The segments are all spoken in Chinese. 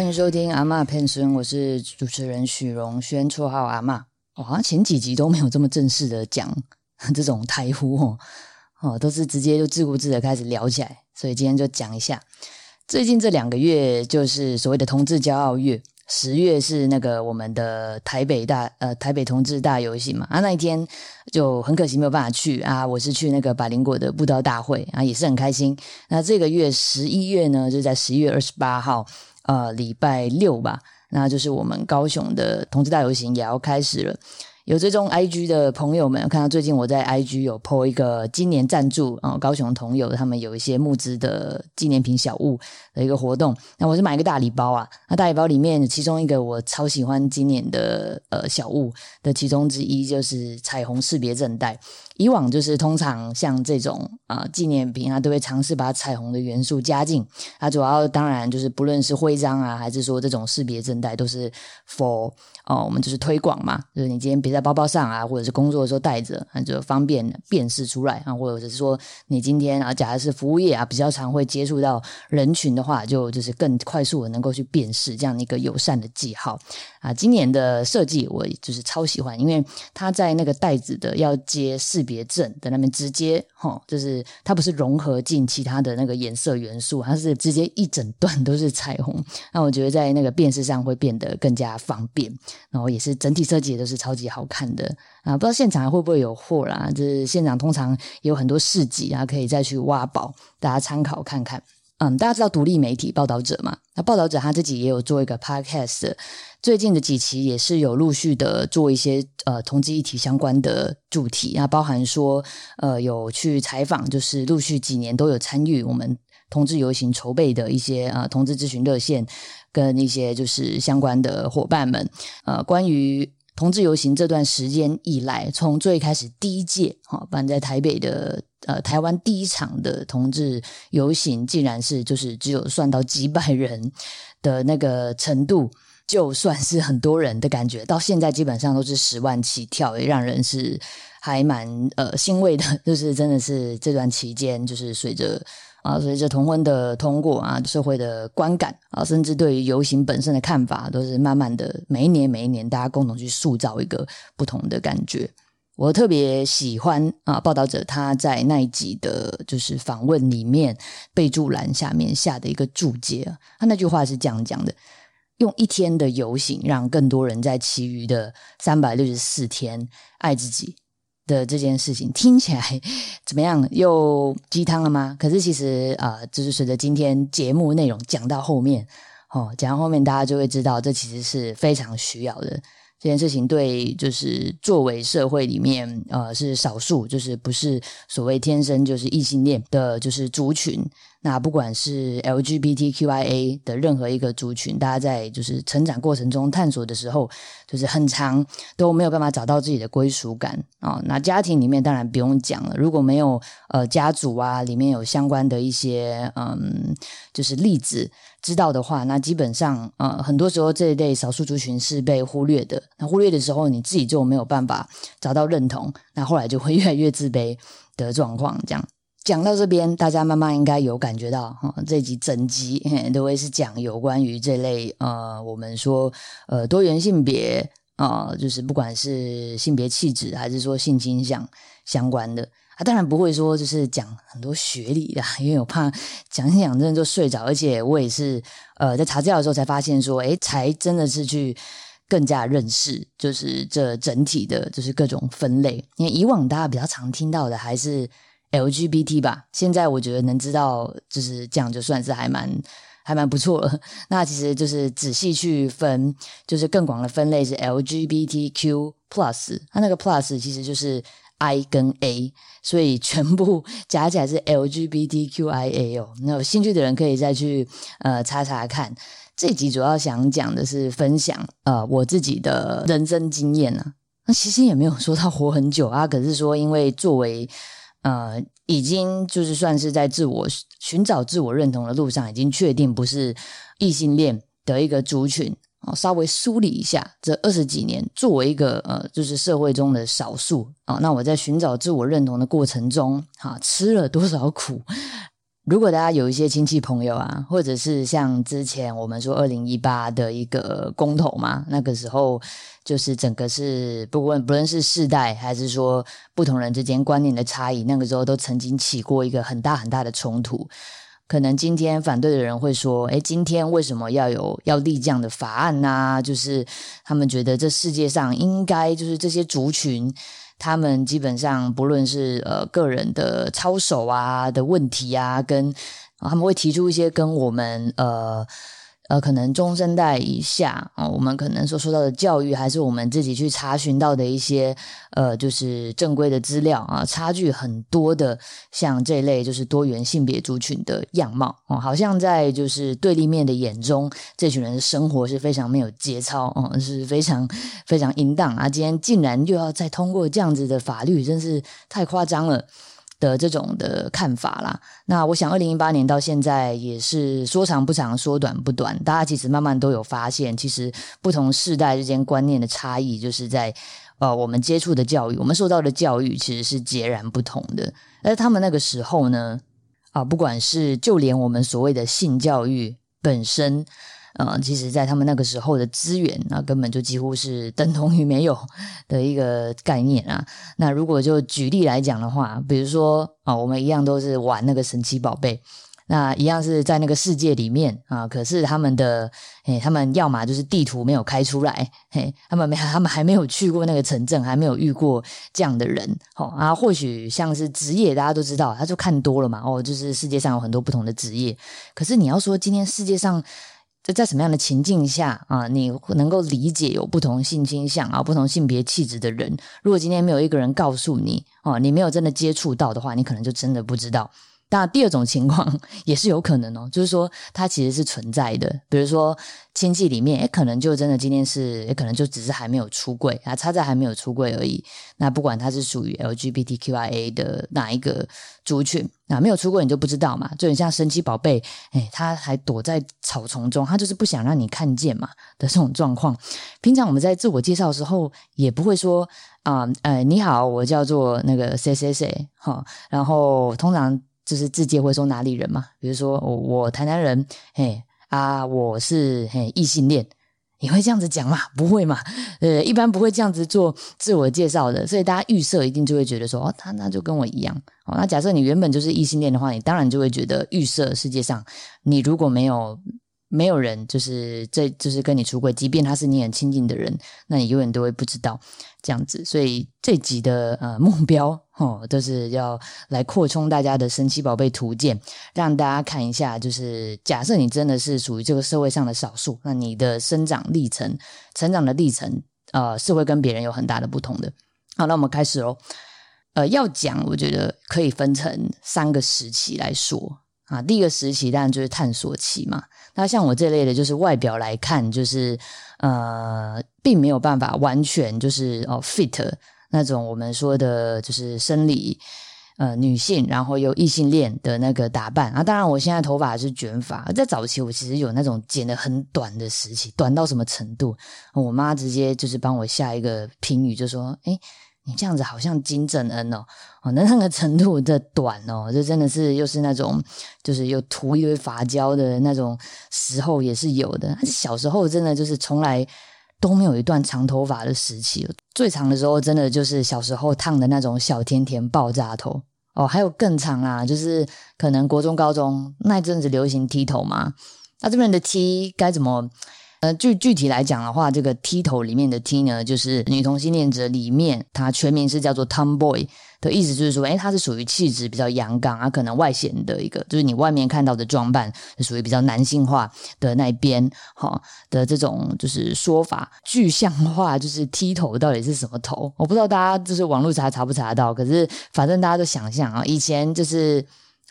欢迎收听阿嬷骗孙，我是主持人许荣轩，绰号阿嬷。我好像前几集都没有这么正式的讲 这种台呼哦，哦，都是直接就自顾自的开始聊起来，所以今天就讲一下。最近这两个月就是所谓的同志骄傲月，十月是那个我们的台北大呃台北同志大游行嘛，啊那一天就很可惜没有办法去啊，我是去那个百灵果的布道大会啊，也是很开心。那这个月十一月呢，就在十一月二十八号。呃，礼拜六吧，那就是我们高雄的同志大游行也要开始了。有追踪 IG 的朋友们，看到最近我在 IG 有 po 一个今年赞助啊、高雄同友他们有一些募资的纪念品小物的一个活动。那我是买一个大礼包啊，那大礼包里面其中一个我超喜欢今年的呃小物的其中之一就是彩虹识别证带。以往就是通常像这种啊、纪念品啊，都会尝试把彩虹的元素加进。它主要当然就是不论是徽章啊，还是说这种识别证带，都是 for 哦，我们就是推广嘛，就是你今天别在包包上啊，或者是工作的时候带着，那就方便辨识出来啊，或者是说你今天啊，假如是服务业啊，比较常会接触到人群的话，就就是更快速的能够去辨识这样的一个友善的记号。啊。今年的设计我就是超喜欢，因为它在那个袋子的要接识别证的那边直接哈，就是它不是融合进其他的那个颜色元素，它是直接一整段都是彩虹。那我觉得在那个辨识上会变得更加方便，然后也是整体设计也都是超级好看的啊！不知道现场会不会有货啦？就是现场通常也有很多市集啊，可以再去挖宝，大家参考看看。嗯，大家知道独立媒体报道者嘛？那报道者他自己也有做一个 podcast，最近的几期也是有陆续的做一些呃同志议题相关的主题，那包含说呃有去采访，就是陆续几年都有参与我们同志游行筹备的一些呃同志咨询热线跟一些就是相关的伙伴们，呃，关于同志游行这段时间以来，从最开始第一届哈办在台北的呃台湾第一场的同志游行，竟然是就是只有算到几百人的那个程度。就算是很多人的感觉，到现在基本上都是十万起跳，也让人是还蛮呃欣慰的。就是真的是这段期间，就是随着啊随着同婚的通过啊，社会的观感啊，甚至对于游行本身的看法，都是慢慢的每一年每一年，大家共同去塑造一个不同的感觉。我特别喜欢啊，报道者他在那一集的，就是访问里面备注栏下面下的一个注解，他那句话是这样讲的。用一天的游行，让更多人在其余的三百六十四天爱自己的这件事情，听起来怎么样？又鸡汤了吗？可是其实啊、呃就是随着今天节目内容讲到后面，哦，讲到后面大家就会知道，这其实是非常需要的。这件事情对，就是作为社会里面呃是少数，就是不是所谓天生就是异性恋的，就是族群。那不管是 LGBTQIA 的任何一个族群，大家在就是成长过程中探索的时候，就是很长都没有办法找到自己的归属感啊、那家庭里面当然不用讲了，如果没有呃家族啊里面有相关的一些嗯就是例子知道的话，那基本上呃很多时候这一类少数族群是被忽略的。那忽略的时候，你自己就没有办法找到认同，那后来就会 越来越自卑的状况，这样。讲到这边，大家慢慢应该有感觉到，哈、这集整集都会是讲有关于这类呃，我们说呃多元性别啊、就是不管是性别气质还是说性倾向相关的。啊，当然不会说就是讲很多学理啦，因为我怕讲一讲真的就睡着，而且我也是呃在查资料的时候才发现说，诶，才真的是去更加认识，就是这整体的，就是各种分类。因为以往大家比较常听到的还是 LGBT 吧，现在我觉得能知道就是这样，就算是还蛮还蛮不错了。那其实就是仔细去分，就是更广的分类是 LGBTQ plus，它那个 plus 其实就是 I 跟 A，所以全部加起来是 LGBTQIA 哦。那有兴趣的人可以再去呃查查看。这集主要想讲的是分享呃我自己的人生经验啊。那其实也没有说到活很久啊，可是说因为作为呃已经就是算是在自我寻找自我认同的路上，已经确定不是异性恋的一个族群哦，稍微梳理一下这二十几年，作为一个呃，就是社会中的少数啊，那我在寻找自我认同的过程中，哈，吃了多少苦？如果大家有一些亲戚朋友啊，或者是像之前我们说二零一八的一个公投嘛，那个时候就是整个是不论不论是世代还是说不同人之间观念的差异，那个时候都曾经起过一个很大很大的冲突。可能今天反对的人会说：“诶，今天为什么要有要立这样的法案呢？就是他们觉得这世界上应该就是这些族群。”他们基本上不论是呃个人的操守啊的问题啊，跟他们会提出一些跟我们呃。呃，可能中生代以下啊，我们可能所说到的教育，还是我们自己去查询到的一些呃，就是正规的资料啊，差距很多的，像这类就是多元性别族群的样貌哦，好像在就是对立面的眼中，这群人的生活是非常没有节操哦，是非常非常淫荡啊！今天竟然又要再通过这样子的法律，真是太夸张了。的这种的看法啦，那我想二零一八年到现在也是说长不长，说短不短。大家其实慢慢都有发现，其实不同世代之间观念的差异，就是在呃我们接触的教育，我们受到的教育其实是截然不同的。而他们那个时候呢，啊，不管是就连我们所谓的性教育本身。呃，其实，在他们那个时候的资源，那根本就几乎是等同于没有的一个概念啊。那如果就举例来讲的话，比如说啊，我们一样都是玩那个神奇宝贝，那一样是在那个世界里面啊。可是他们的，哎，他们要么就是地图没有开出来，嘿，他们没，他们还没有去过那个城镇，还没有遇过这样的人。好啊，或许像是职业，大家都知道，他就看多了嘛。哦，就是世界上有很多不同的职业。可是你要说今天世界上。在什么样的情境下啊？你能够理解有不同性倾向啊、不同性别气质的人？如果今天没有一个人告诉你哦，你没有真的接触到的话，你可能就真的不知道。那第二种情况也是有可能哦，就是说它其实是存在的。比如说亲戚里面，也可能就真的今天是，也可能就只是还没有出柜啊，差在还没有出柜而已。那不管他是属于 LGBTQIA 的哪一个族群，那没有出柜你就不知道嘛。就很像神奇宝贝，诶他还躲在草丛中，他就是不想让你看见嘛的这种状况。平常我们在自我介绍的时候，也不会说啊，呃，你好，我叫做那个谁谁谁，哈，然后通常。就是自介会说哪里人嘛，比如说我我台南人，嘿啊，我是嘿异性恋，你会这样子讲吗？不会嘛，呃，一般不会这样子做自我介绍的，所以大家预设一定就会觉得说，哦，他那就跟我一样，哦，那假设你原本就是异性恋的话，你当然就会觉得预设世界上你如果没有。没有人就是这就是跟你出轨，即便他是你很亲近的人，那你永远都会不知道这样子。所以这集的呃目标哦，都是要来扩充大家的神奇宝贝图鉴，让大家看一下。就是假设你真的是属于这个社会上的少数，那你的生长历程、成长的历程，呃，是会跟别人有很大的不同的。好，那我们开始喽。呃，要讲，我觉得可以分成三个时期来说。啊，第一个时期当然就是探索期嘛。那像我这类的，就是外表来看，就是呃，并没有办法完全就是哦 fit 那种我们说的，就是生理呃女性，然后有异性恋的那个打扮啊。当然，我现在头发是卷发，在早期我其实有那种剪的很短的时期，短到什么程度？我妈直接就是帮我下一个评语，就说：“哎。”你这样子好像金正恩哦，哦，那那个程度的短哦，就真的是又是那种，就是有涂一堆发胶的那种时候也是有的。小时候真的就是从来都没有一段长头发的时期了，最长的时候真的就是小时候烫的那种小甜甜爆炸头哦，还有更长啊，就是可能国中、高中那阵子流行剃头嘛，那这边的剃该怎么？呃，具具体来讲的话，这个 T 头里面的 T 呢，就是女同性恋者里面，它全名是叫做 Tomboy 的意思，就是说，哎，它是属于气质比较阳刚啊，可能外显的一个，就是你外面看到的装扮是属于比较男性化的那一边，哈的这种就是说法。具象化就是 T 头到底是什么头？我不知道大家就是网络查查不查得到，可是反正大家都想象啊，以前就是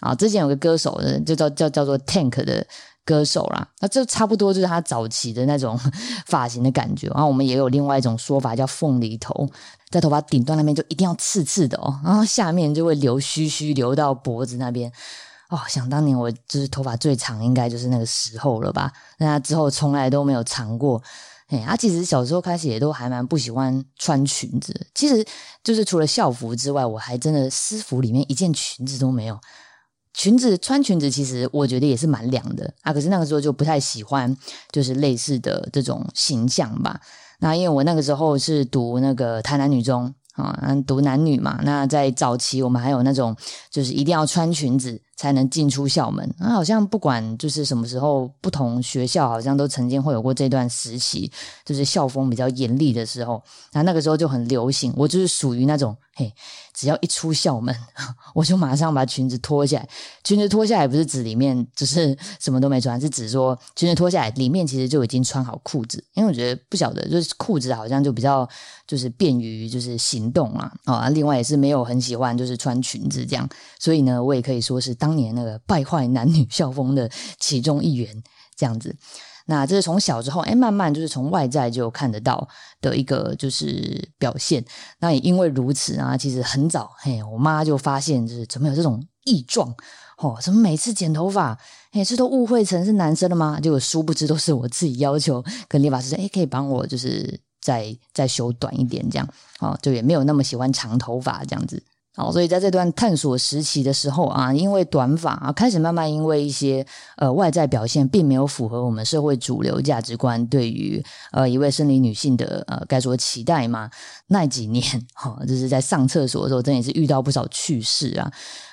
啊，之前有个歌手就叫叫叫做 Tank 的。歌手啦，那这差不多就是他早期的那种 发型的感觉。然后我们也有另外一种说法叫凤梨头，在头发顶端那边就一定要刺刺的哦，然后下面就会留须须留到脖子那边哦，想当年我就是头发最长，应该就是那个时候了吧？那之后从来都没有长过。哎，啊，其实小时候开始也都还蛮不喜欢穿裙子，其实就是除了校服之外，我还真的私服里面一件裙子都没有。裙子穿裙子，其实我觉得也是蛮凉的啊。可是那个时候就不太喜欢，就是类似的这种形象吧。那因为我那个时候是读那个台南女中。啊，读男女嘛，那在早期我们还有那种，就是一定要穿裙子才能进出校门。那好像不管就是什么时候，不同学校好像都曾经会有过这段时期，就是校风比较严厉的时候。那那个时候就很流行，我就是属于那种，嘿，只要一出校门，我就马上把裙子脱下来。裙子脱下来不是指里面就是什么都没穿，是指说裙子脱下来，里面其实就已经穿好裤子。因为我觉得不晓得，就是裤子好像就比较。就是便于就是行动啊啊，另外也是没有很喜欢就是穿裙子这样，所以呢，我也可以说是当年那个败坏男女校风的其中一员这样子。那这是从小之后哎，慢慢就是从外在就看得到的一个就是表现。那也因为如此啊，其实很早嘿，我妈就发现就是怎么有这种异状哦，怎么每次剪头发哎，这都误会成是男生了吗？结果殊不知都是我自己要求跟理发师说，哎，可以帮我就是。再再修短一点，这样哦，就也没有那么喜欢长头发这样子哦。所以在这段探索时期的时候啊，因为短发啊，开始慢慢因为一些呃外在表现并没有符合我们社会主流价值观对于呃一位生理女性的呃该说期待嘛。那几年哈，就是在上厕所的时候，真的是遇到不少趣事啊。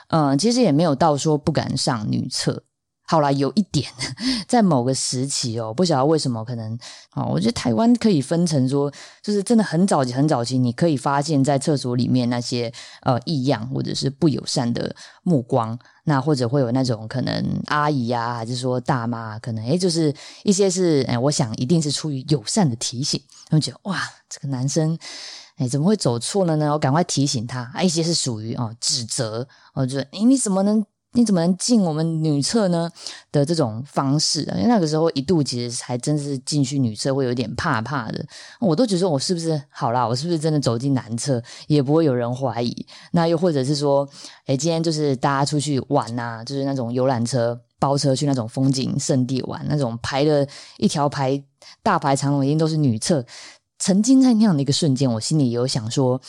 嗯，其实也没有到说不敢上女厕。好啦，有一点，在某个时期哦，不晓得为什么，可能哦，我觉得台湾可以分成说，就是真的很早期、很早期，你可以发现，在厕所里面那些呃异样或者是不友善的目光，那或者会有那种可能阿姨呀，还是说大妈，可能诶就是一些是诶我想一定是出于友善的提醒，他们觉得哇，这个男生哎怎么会走错了呢？我赶快提醒他。啊一些是属于哦指责，我觉得诶你怎么能？你怎么能进我们女厕呢？的这种方式，因为那个时候一度其实还真是进去女厕会有点怕怕的。我都觉得我是不是好啦？我是不是真的走进男厕也不会有人怀疑？那又或者是说，哎，今天就是大家出去玩呐，就是那种游览车包车去那种风景圣地玩，那种排的一条排大排长龙，一定都是女厕。曾经在那样的一个瞬间，我心里有想说。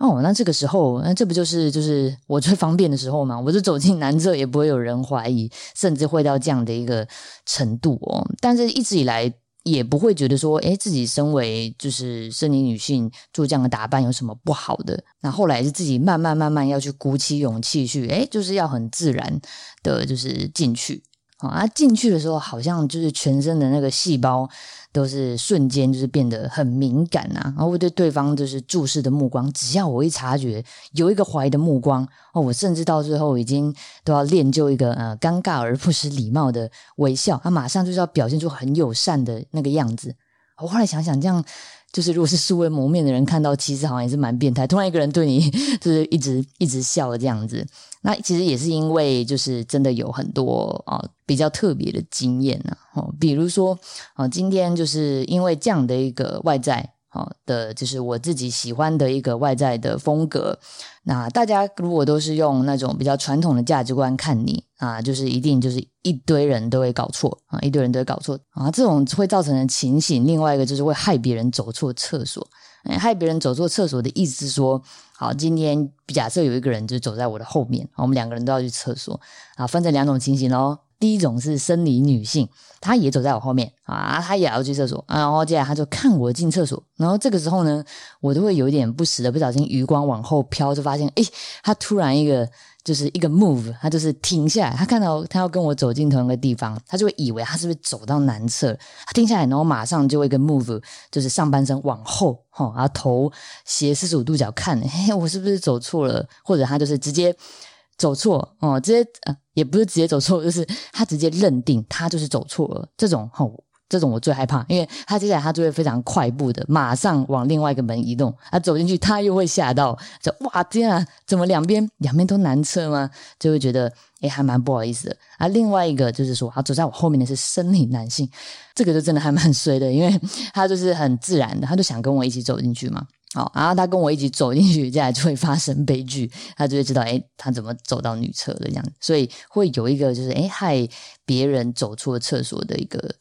哦，那这个时候，那这不就是就是我最方便的时候吗？我就走进男厕，也不会有人怀疑，甚至会到这样的一个程度哦。但是一直以来也不会觉得说，哎，自己身为就是生理女性做这样的打扮有什么不好的。那后来是自己慢慢慢慢要去鼓起勇气去，哎，就是要很自然的，就是进去。啊，进去的时候好像就是全身的那个细胞都是瞬间就是变得很敏感呐，然后对对方就是注视的目光，只要我一察觉有一个怀疑的目光，哦，我甚至到最后已经都要练就一个呃尴尬而不失礼貌的微笑，他马上就是要表现出很友善的那个样子。我后来想想，这样就是如果是素未谋面的人看到，其实好像也是蛮变态。突然一个人对你 就是一直一直笑这样子。那其实也是因为，就是真的有很多啊比较特别的经验呢，哦，比如说啊，今天就是因为这样的一个外在，好的，就是我自己喜欢的一个外在的风格。那大家如果都是用那种比较传统的价值观看你啊，就是一定就是一堆人都会搞错啊，一堆人都会搞错啊，这种会造成的情形。另外一个就是会害别人走错厕所。害别人走错厕所的意思是说，好，今天假设有一个人就走在我的后面，我们两个人都要去厕所啊，分成两种情形喽。第一种是生理女性，她也走在我后面啊，她也要去厕所，然后接下来她就看我进厕所，然后这个时候呢，我都会有点不时的不小心余光往后飘，就发现，诶，她突然一个。就是一个 move，她就是停下来，她看到她要跟我走进同一个地方，她就会以为她是不是走到男厕，她停下来，然后马上就会一个 move，就是上半身往后，哈，然后头斜四十五度角看，嘿，我是不是走错了？或者她就是直接走错，哦，直接呃，也不是直接走错，就是他直接认定他就是走错了，这种，吼。这种我最害怕，因为他接下来他就会非常快步的马上往另外一个门移动，他走进去他又会吓到，就哇天啊，怎么两边两边都难测吗？就会觉得诶还蛮不好意思的。啊，另外一个就是说，他走在我后面的是生理男性，这个就真的还蛮 衰的，因为他就是很自然的，他就想跟我一起走进去嘛。好，然后他跟我一起走进去，接下来就会发生悲剧，他就会知道，哎，他怎么走到女厕的这样，所以会有一个就是，哎，害别人走错厕所的一个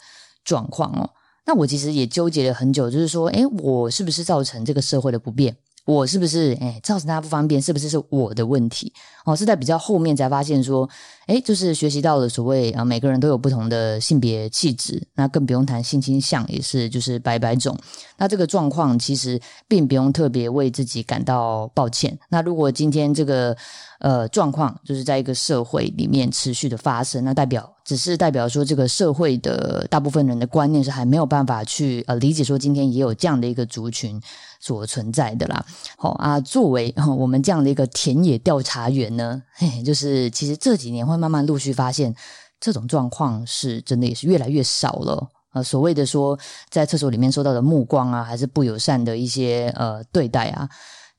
状况哦。那我其实也纠结了很久，就是说，哎，我是不是造成这个社会的不便？我是不是哎造成大家不方便？是不是是我的问题？哦，是在比较后面才发现说，哎，就是学习到了所谓啊，每个人都有不同的性别气质，那更不用谈性倾向，也是就是百百种。那这个状况其实并不用特别为自己感到抱歉。那如果今天这个呃状况就是在一个社会里面持续的发生，那代表只是代表说这个社会的大部分人的观念是还没有办法去呃理解说今天也有这样的一个族群。所存在的啦，好啊，作为我们这样的一个田野调查员呢，嘿，就是其实这几年会慢慢陆续发现，这种状况是真的也是越来越少了。呃，所谓的说在厕所里面受到的目光啊，还是不友善的一些呃对待啊，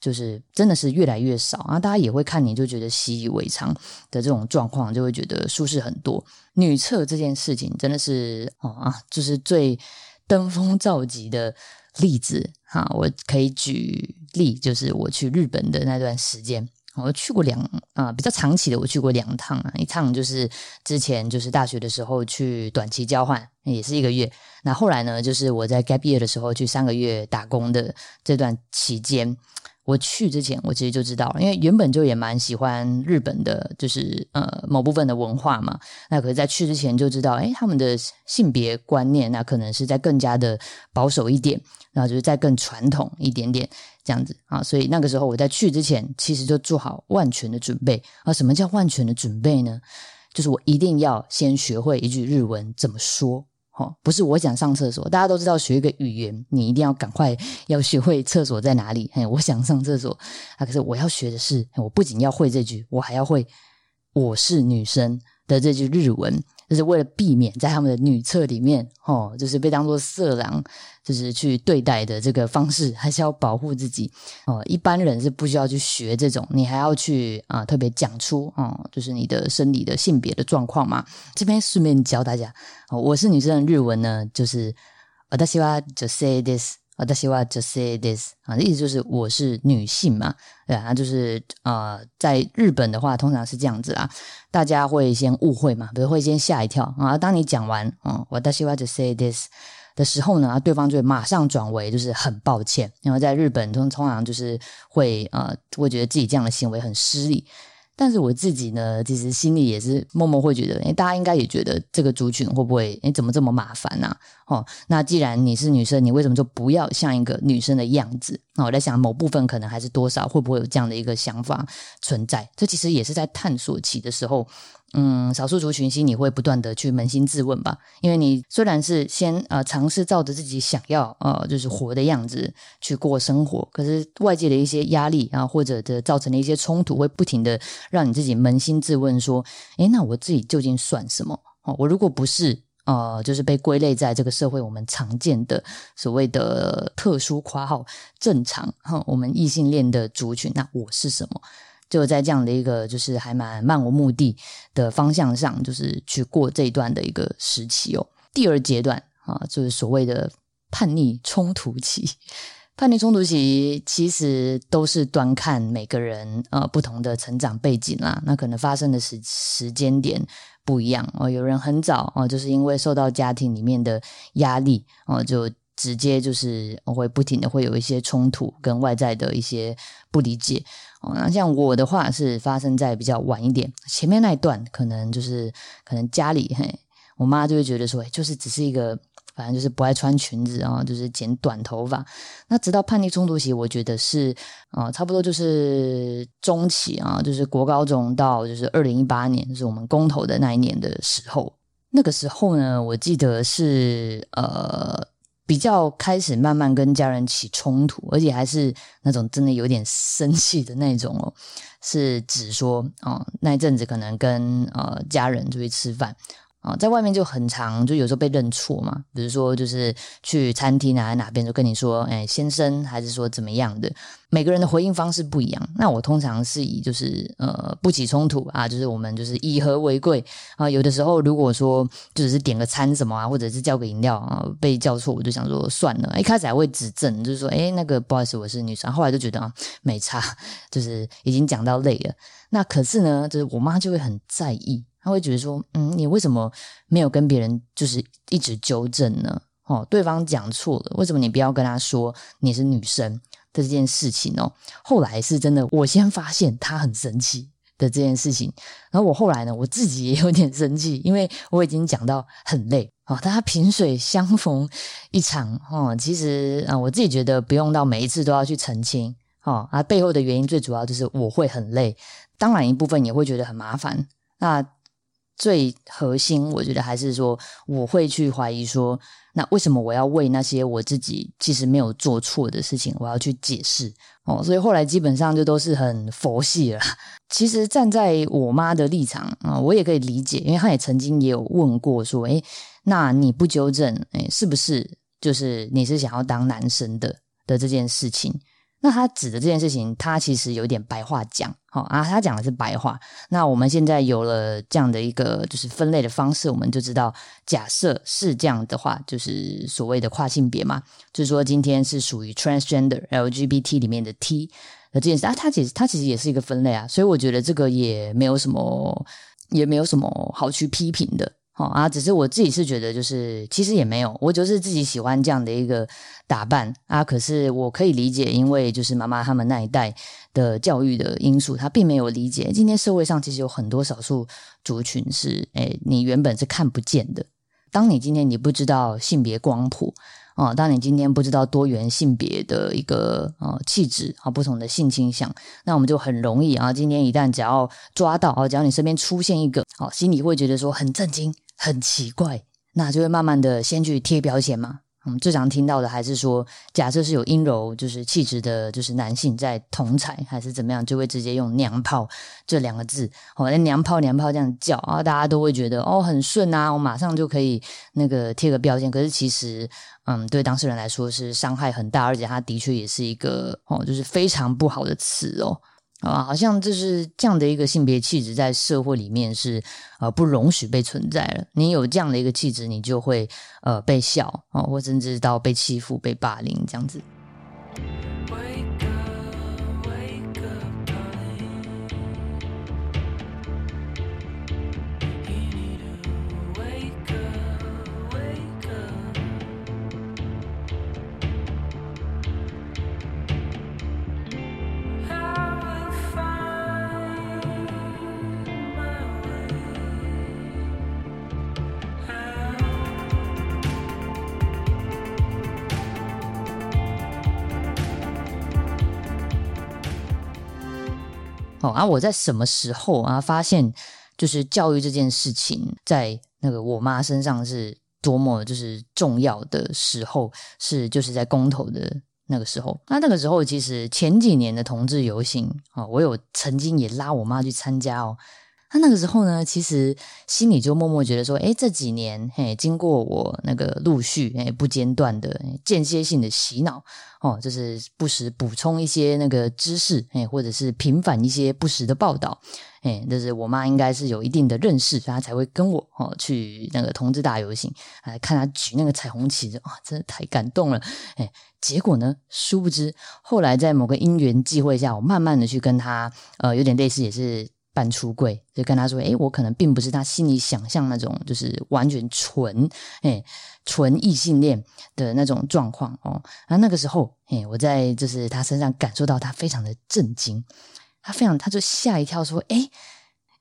就是真的是越来越少啊。大家也会看你就觉得习以为常的这种状况，就会觉得舒适很多。女厕这件事情真的是啊，就是最登峰造极的。例子哈，我可以举例，就是我去日本的那段时间，我去过两啊比较长期的，我去过两趟啊，一趟就是之前就是大学的时候去短期交换，也是一个月，那后来呢，就是我在该毕业的时候去三个月打工的这段期间。我去之前，我其实就知道，因为原本就也蛮喜欢日本的，就是呃某部分的文化嘛。那可是，在去之前就知道，哎，他们的性别观念，那可能是在更加的保守一点，然后就是在更传统一点点这样子啊。所以那个时候我在去之前，其实就做好万全的准备啊。什么叫万全的准备呢？就是我一定要先学会一句日文怎么说。哦，不是我想上厕所，大家都知道学一个语言，你一定要赶快要学会厕所在哪里。嘿，我想上厕所啊，可是我要学的是，我不仅要会这句，我还要会我是女生的这句日文。就是为了避免在他们的女厕里面，哦，就是被当做色狼，就是去对待的这个方式，还是要保护自己哦。一般人是不需要去学这种，你还要去啊，特别讲出哦，就是你的生理的性别的状况嘛。这边顺便教大家，我是女生的日文呢，就是私は女性です。 啊，他希望就 say this 啊，意思就是我是女性嘛，对啊，就是呃，在日本的话，通常是这样子啦，大家会先误会嘛，比如会先吓一跳啊。当你讲完嗯，我他希望就 say this 的时候呢，对方就会马上转为就是很抱歉，然后在日本通通常就是会呃，会觉得自己这样的行为很失礼。但是我自己呢，其实心里也是默默会觉得，哎，大家应该也觉得这个族群会不会，哎，怎么这么麻烦呢？哦，那既然你是女生，你为什么就不要像一个女生的样子？那我在想，某部分可能还是多少会不会有这样的一个想法存在？这其实也是在探索期的时候。嗯，少数族群心你会不断的去扪心自问吧，因为你虽然是先呃尝试照着自己想要呃就是活的样子去过生活，可是外界的一些压力啊或者的造成的一些冲突，会不停的让你自己扪心自问说，诶，那我自己究竟算什么？哦，我如果不是呃就是被归类在这个社会我们常见的所谓的特殊括号正常哈，我们异性恋的族群，那我是什么？就在这样的一个就是还蛮漫无目的的方向上，就是去过这一段的一个时期哦。第二阶段啊，就是所谓的叛逆冲突期。叛逆冲突期其实都是端看每个人呃不同的成长背景啦，那可能发生的时时间点不一样哦。有人很早哦，就是因为受到家庭里面的压力哦，就。直接就是会不停的会有一些冲突跟外在的一些不理解哦。那像我的话是发生在比较晚一点，前面那一段可能就是可能家里嘿，我妈就会觉得说，就是只是一个反正就是不爱穿裙子啊，就是剪短头发。那直到叛逆冲突期，我觉得是啊，差不多就是中期啊，就是国高中到就是二零一八年，就是我们公投的那一年的时候。那个时候呢，我记得是呃。比较开始慢慢跟家人起冲突，而且还是那种真的有点生气的那种哦，是指说哦那一阵子可能跟呃家人出去吃饭，啊，在外面就很常，就有时候被认错嘛。比如说，就是去餐厅啊，哪边就跟你说，哎，先生，还是说怎么样的？每个人的回应方式不一样。那我通常是以就是呃不起冲突啊，就是我们就是以和为贵啊。有的时候如果说就是点个餐什么啊，或者是叫个饮料啊，被叫错，我就想说算了。一开始还会指正，就是说，哎，那个不好意思，我是女生。后来就觉得啊，没差，就是已经讲到累了。那可是呢，就是我妈就会很在意。他会觉得说，嗯，你为什么没有跟别人就是一直纠正呢？哦，对方讲错了，为什么你不要跟他说你是女生的这件事情哦？后来是真的，我先发现他很生气的这件事情，然后我后来呢，我自己也有点生气，因为我已经讲到很累哦，大家萍水相逢一场哦，其实啊，我自己觉得不用到每一次都要去澄清哦，啊，背后的原因最主要就是我会很累，当然一部分也会觉得很麻烦，那。最核心，我觉得还是说，我会去怀疑说，那为什么我要为那些我自己其实没有做错的事情，我要去解释哦？所以后来基本上就都是很佛系了。其实站在我妈的立场啊，我也可以理解，因为她也曾经也有问过说，诶，那你不纠正，诶，是不是就是你是想要当男生的的这件事情？那他指的这件事情，他其实有点白话讲，好啊，他讲的是白话。那我们现在有了这样的一个就是分类的方式，我们就知道，假设是这样的话，就是所谓的跨性别嘛，就是说今天是属于 transgender LGBT 里面的 T 的这件事啊，它其实它其实也是一个分类啊，所以我觉得这个也没有什么，也没有什么好去批评的。啊，只是我自己是觉得，就是其实也没有，我就是自己喜欢这样的一个打扮啊。可是我可以理解，因为就是妈妈他们那一代的教育的因素，他并没有理解。今天社会上其实有很多少数族群是，哎，你原本是看不见的。当你今天你不知道性别光谱。哦，当你今天不知道多元性别的一个呃气质啊，不同的性倾向，那我们就很容易啊。今天一旦只要抓到哦，只要你身边出现一个，哦，心里会觉得说很震惊、很奇怪，那就会慢慢的先去贴标签嘛。我们最常听到的还是说，假设是有阴柔就是气质的，就是男性在同彩还是怎么样，就会直接用“娘炮”这两个字，哦，那“娘炮”“娘炮”这样叫啊，大家都会觉得哦很顺啊，我马上就可以那个贴个标签。可是其实，嗯，对当事人来说是伤害很大，而且他的确也是一个哦，就是非常不好的词哦。啊，好像就是这样的一个性别气质，在社会里面是呃不容许被存在了。你有这样的一个气质，你就会呃被笑啊，或甚至到被欺负、被霸凌这样子。啊！我在什么时候啊发现，就是教育这件事情在那个我妈身上是多么就是重要的时候，是就是在公投的那个时候。那那个时候，其实前几年的同志游行啊，我有曾经也拉我妈去参加哦。他那个时候呢，其实心里就默默觉得说，哎，这几年，嘿，经过我那个陆续，哎，不间断的间歇性的洗脑，哦，就是不时补充一些那个知识，哎，或者是平反一些不实的报道，哎，就是我妈应该是有一定的认识，她才会跟我哦去那个同志大游行，来看她举那个彩虹旗，哇，真的太感动了，哎，结果呢，殊不知后来在某个因缘际会下，我慢慢的去跟她，呃，有点类似，也是。半出柜，就跟他说：“诶，我可能并不是他心里想象那种，就是完全纯，哎，纯异性恋的那种状况哦。”然后那个时候，诶，我在就是他身上感受到他非常的震惊，他非常他就吓一跳，说：“诶，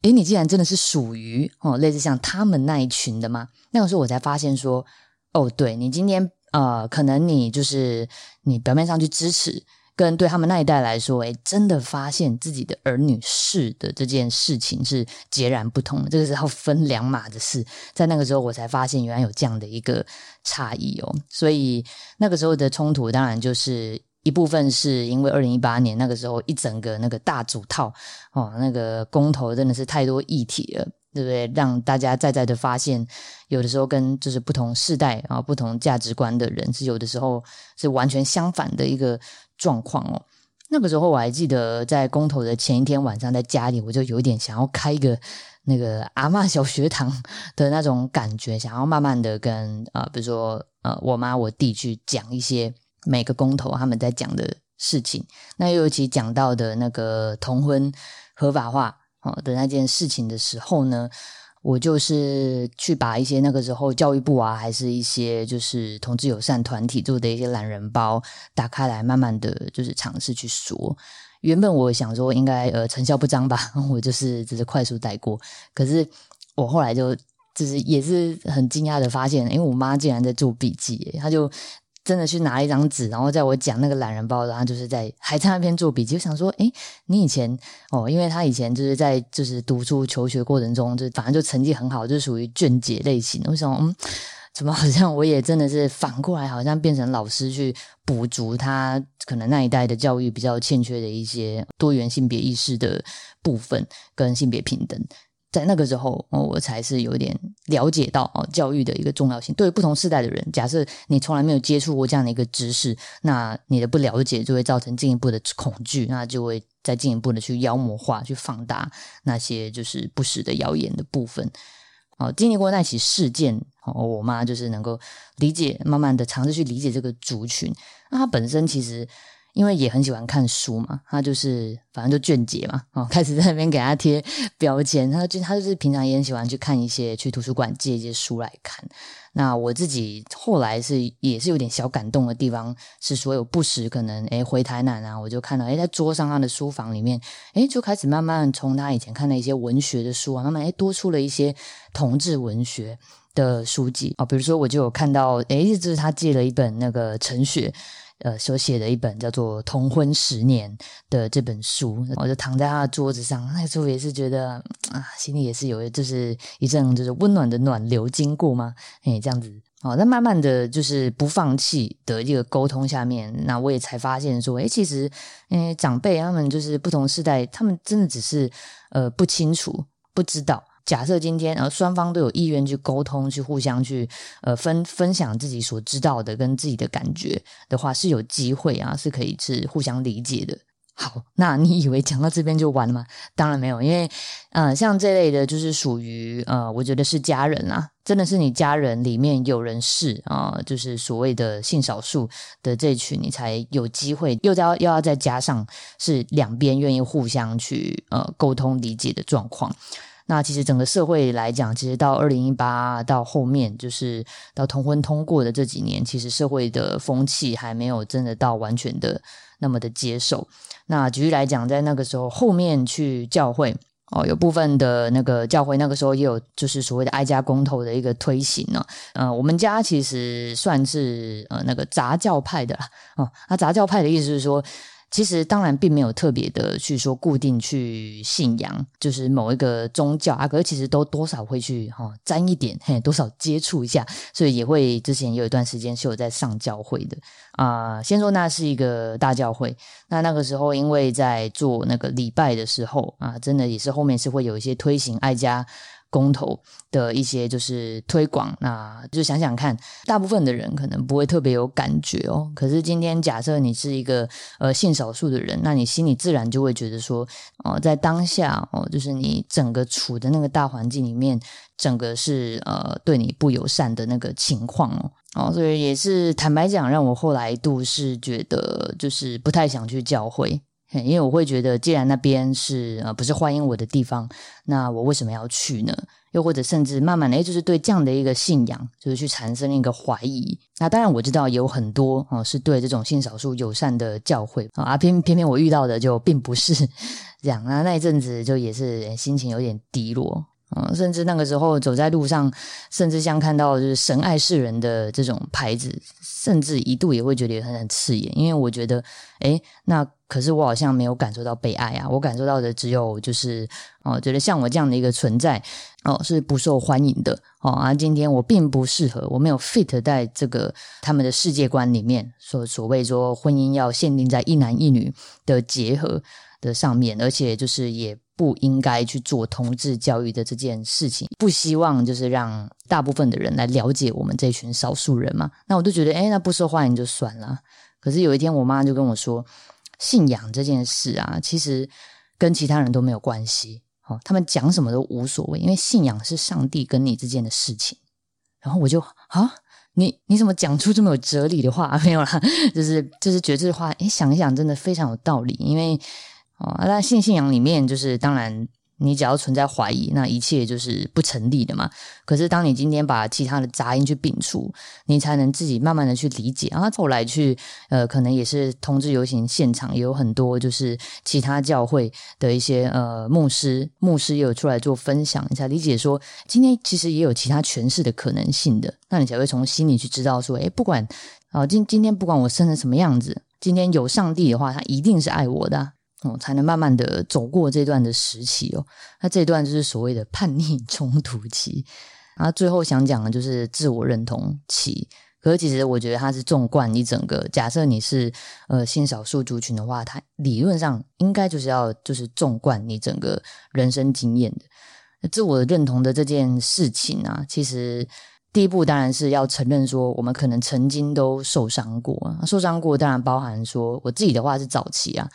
诶，你竟然真的是属于哦，类似像他们那一群的吗？”那个时候我才发现说：“哦，对你今天呃，可能你就是你表面上去支持。”跟对他们那一代来说，哎，真的发现自己的儿女是的这件事情是截然不同的，这个是要分两码的事。在那个时候，我才发现原来有这样的一个差异哦。所以那个时候的冲突，当然就是一部分是因为二零一八年那个时候一整个那个大主套哦，那个公投真的是太多议题了。对不对？让大家在在的发现，有的时候跟就是不同世代啊、不同价值观的人是有的时候是完全相反的一个状况哦。那个时候我还记得，在公投的前一天晚上，在家里我就有点想要开一个那个阿嬷小学堂的那种感觉，想要慢慢的跟啊、呃比如说呃我妈我弟去讲一些每个公投他们在讲的事情。那尤其讲到的那个同婚合法化哦的那件事情的时候呢，我就是去把一些那个时候教育部啊，还是一些就是同志友善团体做的一些懒人包打开来，慢慢的就是尝试去说。原本我想说应该呃成效不彰吧，我就是只是快速带过。可是我后来就就是也是很惊讶的发现，因为我妈竟然在做笔记，她就真的去拿一张纸，然后在我讲那个懒人包，然后就是在还在那边做笔记。我想说，诶，你以前哦，因为他以前就是在就是读书求学过程中，就反正就成绩很好，就是属于卷姐类型的。为什么？嗯。怎么好像我也真的是反过来，好像变成老师去补足他可能那一代的教育比较欠缺的一些多元性别意识的部分跟性别平等。在那个时候，我才是有点了解到哦教育的一个重要性。对不同世代的人，假设你从来没有接触过这样的一个知识，那你的不了解就会造成进一步的恐惧，那就会再进一步的去妖魔化、去放大那些就是不实的谣言的部分。哦，经历过那起事件，哦，我妈就是能够理解，慢慢的尝试去理解这个族群。那她本身其实因为也很喜欢看书嘛，他就是反正就卷姐嘛，哦，开始在那边给他贴标签。他就他就是平常也很喜欢去看一些去图书馆借一些书来看。那我自己后来是也是有点小感动的地方，是所有不时可能诶回台南啊，我就看到诶在桌上他的书房里面，诶就开始慢慢从他以前看的一些文学的书啊，慢慢诶多出了一些同志文学的书籍啊、比如说我就有看到诶，这是他借了一本那个陈雪。呃，所写的一本叫做《同婚十年》的这本书，我就躺在他的桌子上，那时候也是觉得啊，心里也是有就是一阵就是温暖的暖流经过嘛，哎，这样子哦，那慢慢的就是不放弃的一个沟通下面，那我也才发现说，哎，其实，嗯，长辈他们就是不同世代，他们真的只是呃不清楚、不知道。假设今天呃双方都有意愿去沟通，去互相去呃分分享自己所知道的跟自己的感觉的话，是有机会啊，是可以是互相理解的。好，那你以为讲到这边就完了吗？当然没有，因为呃，像这类的，就是属于呃，我觉得是家人啊，真的是你家人里面有人是啊、就是所谓的性少数的这群，你才有机会，又要又要再加上是两边愿意互相去呃沟通理解的状况。那其实整个社会来讲，其实到二零一八到后面，就是到同婚通过的这几年，其实社会的风气还没有真的到完全的那么的接受。那举例来讲，在那个时候后面去教会。哦，有部分的那个教会那个时候也有就是所谓的爱家公投的一个推行呢。呃，我们家其实算是呃那个杂教派的啦。哦，那杂教派的意思是说，其实当然并没有特别的去说固定去信仰，就是某一个宗教啊，可是其实都多少会去哈、沾一点，嘿，多少接触一下，所以也会之前有一段时间是有在上教会的啊、先说那是一个大教会，那那个时候因为在做那个礼拜的时候啊，真的也是后面是会有一些推行爱家。公投的一些就是推广，那就想想看，大部分的人可能不会特别有感觉哦。可是今天假设你是一个呃性少数的人，那你心里自然就会觉得说，哦、在当下哦，就是你整个处的那个大环境里面，整个是呃对你不友善的那个情况哦。哦，所以也是坦白讲，让我后来一度是觉得就是不太想去教会，因为我会觉得，既然那边是呃不是欢迎我的地方，那我为什么要去呢？又或者甚至慢慢的，诶就是对这样的一个信仰，就是去产生一个怀疑。那当然我知道有很多哦、是对这种性少数友善的教会啊，偏偏偏我遇到的就并不是 这样。那那一阵子就也是心情有点低落。嗯，甚至那个时候走在路上，甚至像看到就是神爱世人的这种牌子，甚至一度也会觉得很很刺眼，因为我觉得，诶，那可是我好像没有感受到被爱啊，我感受到的只有就是哦，觉得像我这样的一个存在哦是不受欢迎的哦啊，今天我并不适合，我没有 fit 在这个他们的世界观里面，所所谓说婚姻要限定在一男一女的结合的上面，而且就是也。不应该去做同志教育的这件事情，不希望就是让大部分的人来了解我们这群少数人嘛。那我就觉得，哎，那不受欢迎就算了。可是有一天，我妈就跟我说，信仰这件事啊，其实跟其他人都没有关系。哦，他们讲什么都无所谓，因为信仰是上帝跟你之间的事情。然后我就啊，你你怎么讲出这么有哲理的话？没有啦，就是就是觉得这话，哎，想一想，真的非常有道理。因为哦，那信信仰里面，就是当然。你只要存在怀疑，那一切就是不成立的嘛。可是当你今天把其他的杂音去摒除，你才能自己慢慢的去理解。然后后来去呃，可能也是同志游行现场也有很多，就是其他教会的一些呃牧师，牧师也有出来做分享，你才理解说，今天其实也有其他诠释的可能性的。那你才会从心里去知道说，诶，不管啊，今今天不管我生成什么样子，今天有上帝的话，他一定是爱我的。哦，才能慢慢的走过这段的时期哦。那这段就是所谓的叛逆冲突期。啊，最后想讲的就是自我认同期。可是其实我觉得它是纵贯一整个。假设你是呃性少数族群的话，它理论上应该就是要就是纵贯你整个人生经验的。自我认同的这件事情啊，其实第一步当然是要承认说，我们可能曾经都受伤过。受伤过当然包含说，我自己的话是早期啊。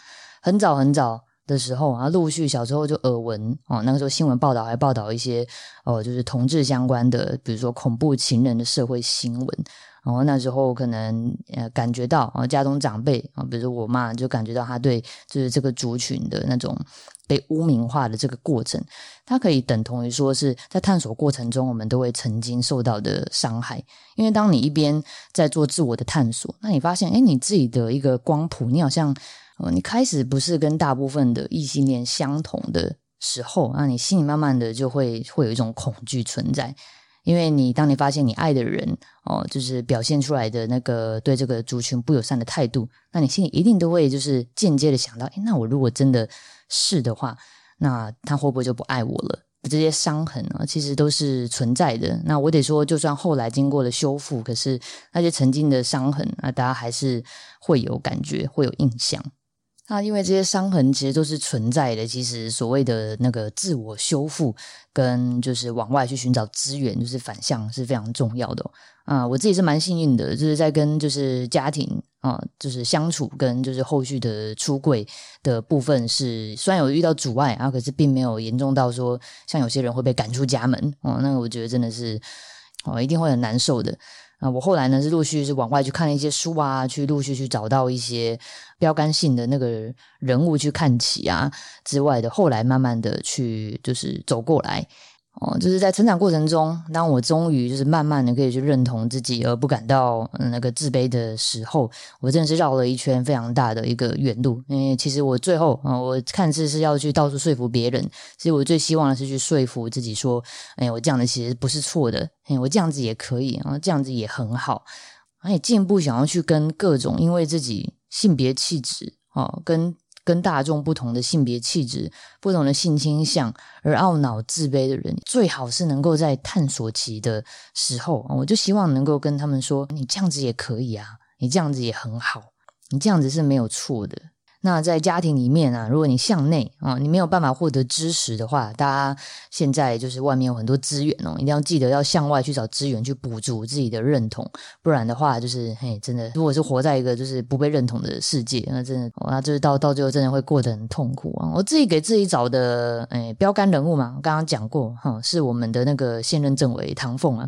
很早很早的时候啊，陆续小时候就耳闻哦，那个时候新闻报道还报道一些哦，就是同志相关的，比如说恐怖情人的社会新闻。然后那时候可能呃感觉到啊，家中长辈啊，比如说我妈就感觉到她对就是这个族群的那种被污名化的这个过程，它可以等同于说是在探索过程中，我们都会曾经受到的伤害。因为当你一边在做自我的探索，那你发现哎，你自己的一个光谱，你好像。你开始不是跟大部分的异性恋相同的时候，那你心里慢慢的就会会有一种恐惧存在，因为你当你发现你爱的人哦，就是表现出来的那个对这个族群不友善的态度，那你心里一定都会就是间接的想到，诶那我如果真的是的话，那他会不会就不爱我了？这些伤痕啊，其实都是存在的。那我得说，就算后来经过了修复，可是那些曾经的伤痕啊，大家还是会有感觉，会有印象。那因为这些伤痕其实都是存在的，其实所谓的那个自我修复跟就是往外去寻找资源，就是反向是非常重要的啊。我自己是蛮幸运的，就是在跟就是家庭啊，就是相处跟就是后续的出柜的部分是虽然有遇到阻碍啊，可是并没有严重到说像有些人会被赶出家门哦。那我觉得真的是哦，一定会很难受的。那，我后来呢是陆续是往外去看一些书啊，去陆续去找到一些标杆性的那个人物去看起啊之外的，后来慢慢的去就是走过来。哦，就是在成长过程中，当我终于就是慢慢的可以去认同自己，而不感到那个自卑的时候，我真的是绕了一圈非常大的一个远路。因为其实我最后啊，我看似是要去到处说服别人，其实我最希望的是去说服自己，说，哎，我这样的其实不是错的，哎，我这样子也可以，然后这样子也很好，而且进一步想要去跟各种因为自己性别气质啊，跟。跟大众不同的性别气质、不同的性倾向而懊恼自卑的人，最好是能够在探索期的时候，我就希望能够跟他们说：“你这样子也可以啊，你这样子也很好，你这样子是没有错的。”那在家庭里面啊，如果你向内啊，你没有办法获得知识的话，大家现在就是外面有很多资源哦，一定要记得要向外去找资源去补足自己的认同，不然的话就是嘿，真的，如果是活在一个就是不被认同的世界，那真的，那就是到到最后真的会过得很痛苦啊！我自己给自己找的诶标杆人物嘛，刚刚讲过哈，是我们的那个现任政委唐凤啊。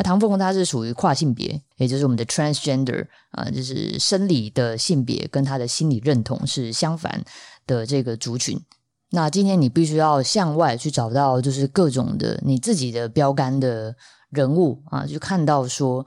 那唐凤他是属于跨性别，也就是我们的 transgender 啊，就是生理的性别跟他的心理认同是相反的这个族群。那今天你必须要向外去找到，就是各种的你自己的标杆的人物啊，就看到说，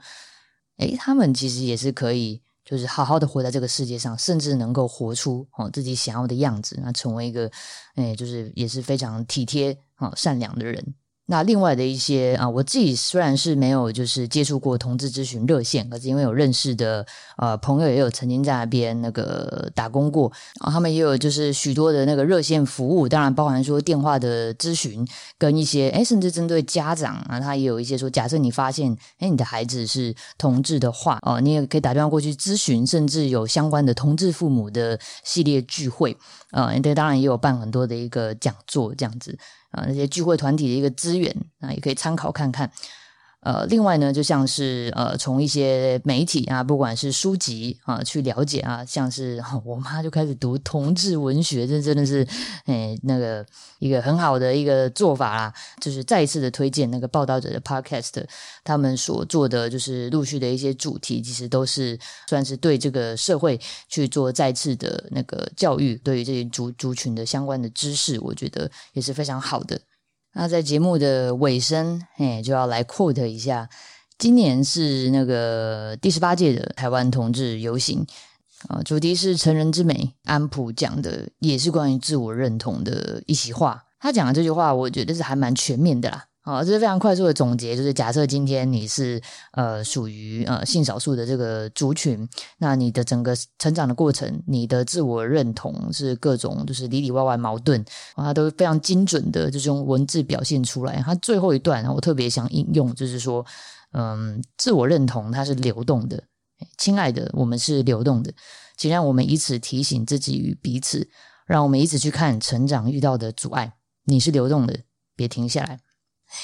诶，他们其实也是可以，就是好好的活在这个世界上，甚至能够活出哦自己想要的样子，那成为一个诶，就是也是非常体贴啊善良的人。那另外的一些啊，我自己虽然是没有就是接触过同志咨询热线，可是因为有认识的呃朋友也有曾经在那边那个打工过，然后他们也有就是许多的那个热线服务，当然包含说电话的咨询跟一些哎甚至针对家长啊，他也有一些说，假设你发现哎你的孩子是同志的话哦，你也可以打电话过去咨询，甚至有相关的同志父母的系列聚会啊，这当然也有办很多的一个讲座这样子。啊，那些聚会团体的一个资源啊，也可以参考看看。呃，另外呢，就像是呃，从一些媒体啊，不管是书籍啊，去了解啊，像是 我妈就开始读同志文学，这真的是诶，那个一个很好的一个做法啦。就是再一次的推荐那个报道者的 Podcast，他们所做的就是陆续的一些主题，其实都是算是对这个社会去做再次的那个教育，对于这些族族群的相关的知识，我觉得也是非常好的。那在节目的尾声，哎，就要来 quote 一下，今年是那个第十八届的台湾同志游行啊，主题是成人之美。安普讲的也是关于自我认同的一席话，他讲的这句话，我觉得是还蛮全面的啦。好，这是非常快速的总结，就是假设今天你是呃属于呃性少数的这个族群，那你的整个成长的过程，你的自我认同是各种就是里里外外矛盾，啊，都非常精准的，就是用文字表现出来。他最后一段，我特别想引用，就是说，嗯，自我认同它是流动的，亲爱的，我们是流动的，请让我们以此提醒自己与彼此，让我们一直去看成长遇到的阻碍。你是流动的，别停下来。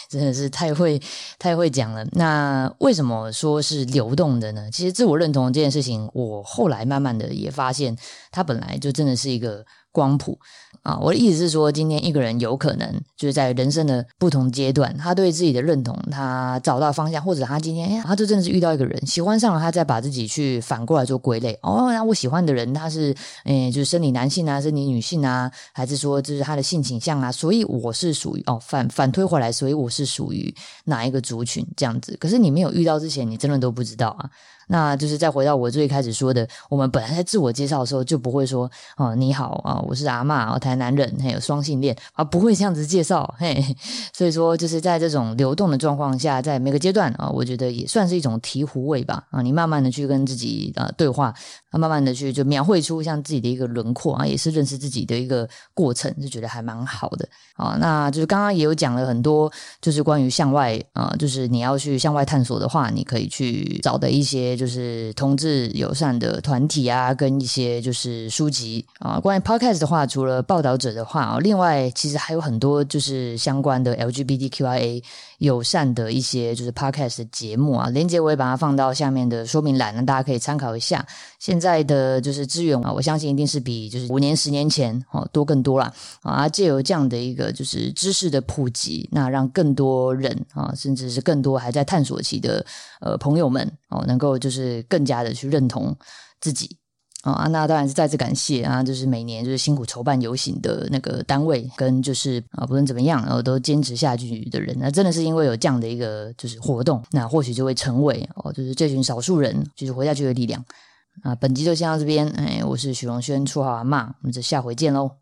真的是太会太会讲了。那为什么说是流动的呢？其实自我认同这件事情，我后来慢慢的也发现，它本来就真的是一个光谱。啊，我的意思是说，今天一个人有可能就是在人生的不同阶段，他对自己的认同，他找到方向，或者他今天，他就真的是遇到一个人喜欢上了，他再把自己去反过来做归类。哦，那我喜欢的人他是，哎，就是生理男性啊，生理女性啊，还是说就是他的性倾向啊？所以我是属于哦，反反推回来，所以我是属于哪一个族群这样子？可是你没有遇到之前，你真的都不知道啊。那就是再回到我最开始说的，我们本来在自我介绍的时候就不会说哦你好啊，我是阿妈，台南人，还有双性恋啊，不会这样子介绍嘿。所以说就是在这种流动的状况下，在每个阶段啊，我觉得也算是一种醍醐味吧啊，你慢慢的去跟自己啊对话，慢慢的去就描绘出像自己的一个轮廓啊，也是认识自己的一个过程，就觉得还蛮好的啊。那就是刚刚也有讲了很多，就是关于向外啊，就是你要去向外探索的话，你可以去找的一些。就是同志友善的团体啊，跟一些就是书籍啊。关于 podcast 的话，除了报道者的话啊，另外其实还有很多就是相关的 LGBTQIA 友善的一些就是 podcast 的节目啊。连接我也把它放到下面的说明栏，那大家可以参考一下。现在的就是资源啊，我相信一定是比就是五年、十年前哦多更多了啊。借由这样的一个就是知识的普及，那让更多人啊，甚至是更多还在探索期的呃朋友们哦，能够就是更加的去认同自己啊。那当然是再次感谢啊，就是每年就是辛苦筹办游行的那个单位跟就是啊，不论怎么样，然后都坚持下去的人，那真的是因为有这样的一个就是活动，那或许就会成为哦，就是这群少数人就是活下去的力量。啊，本集就先到这边。哎，我是许荣轩，绰号阿骂，我们就下回见喽。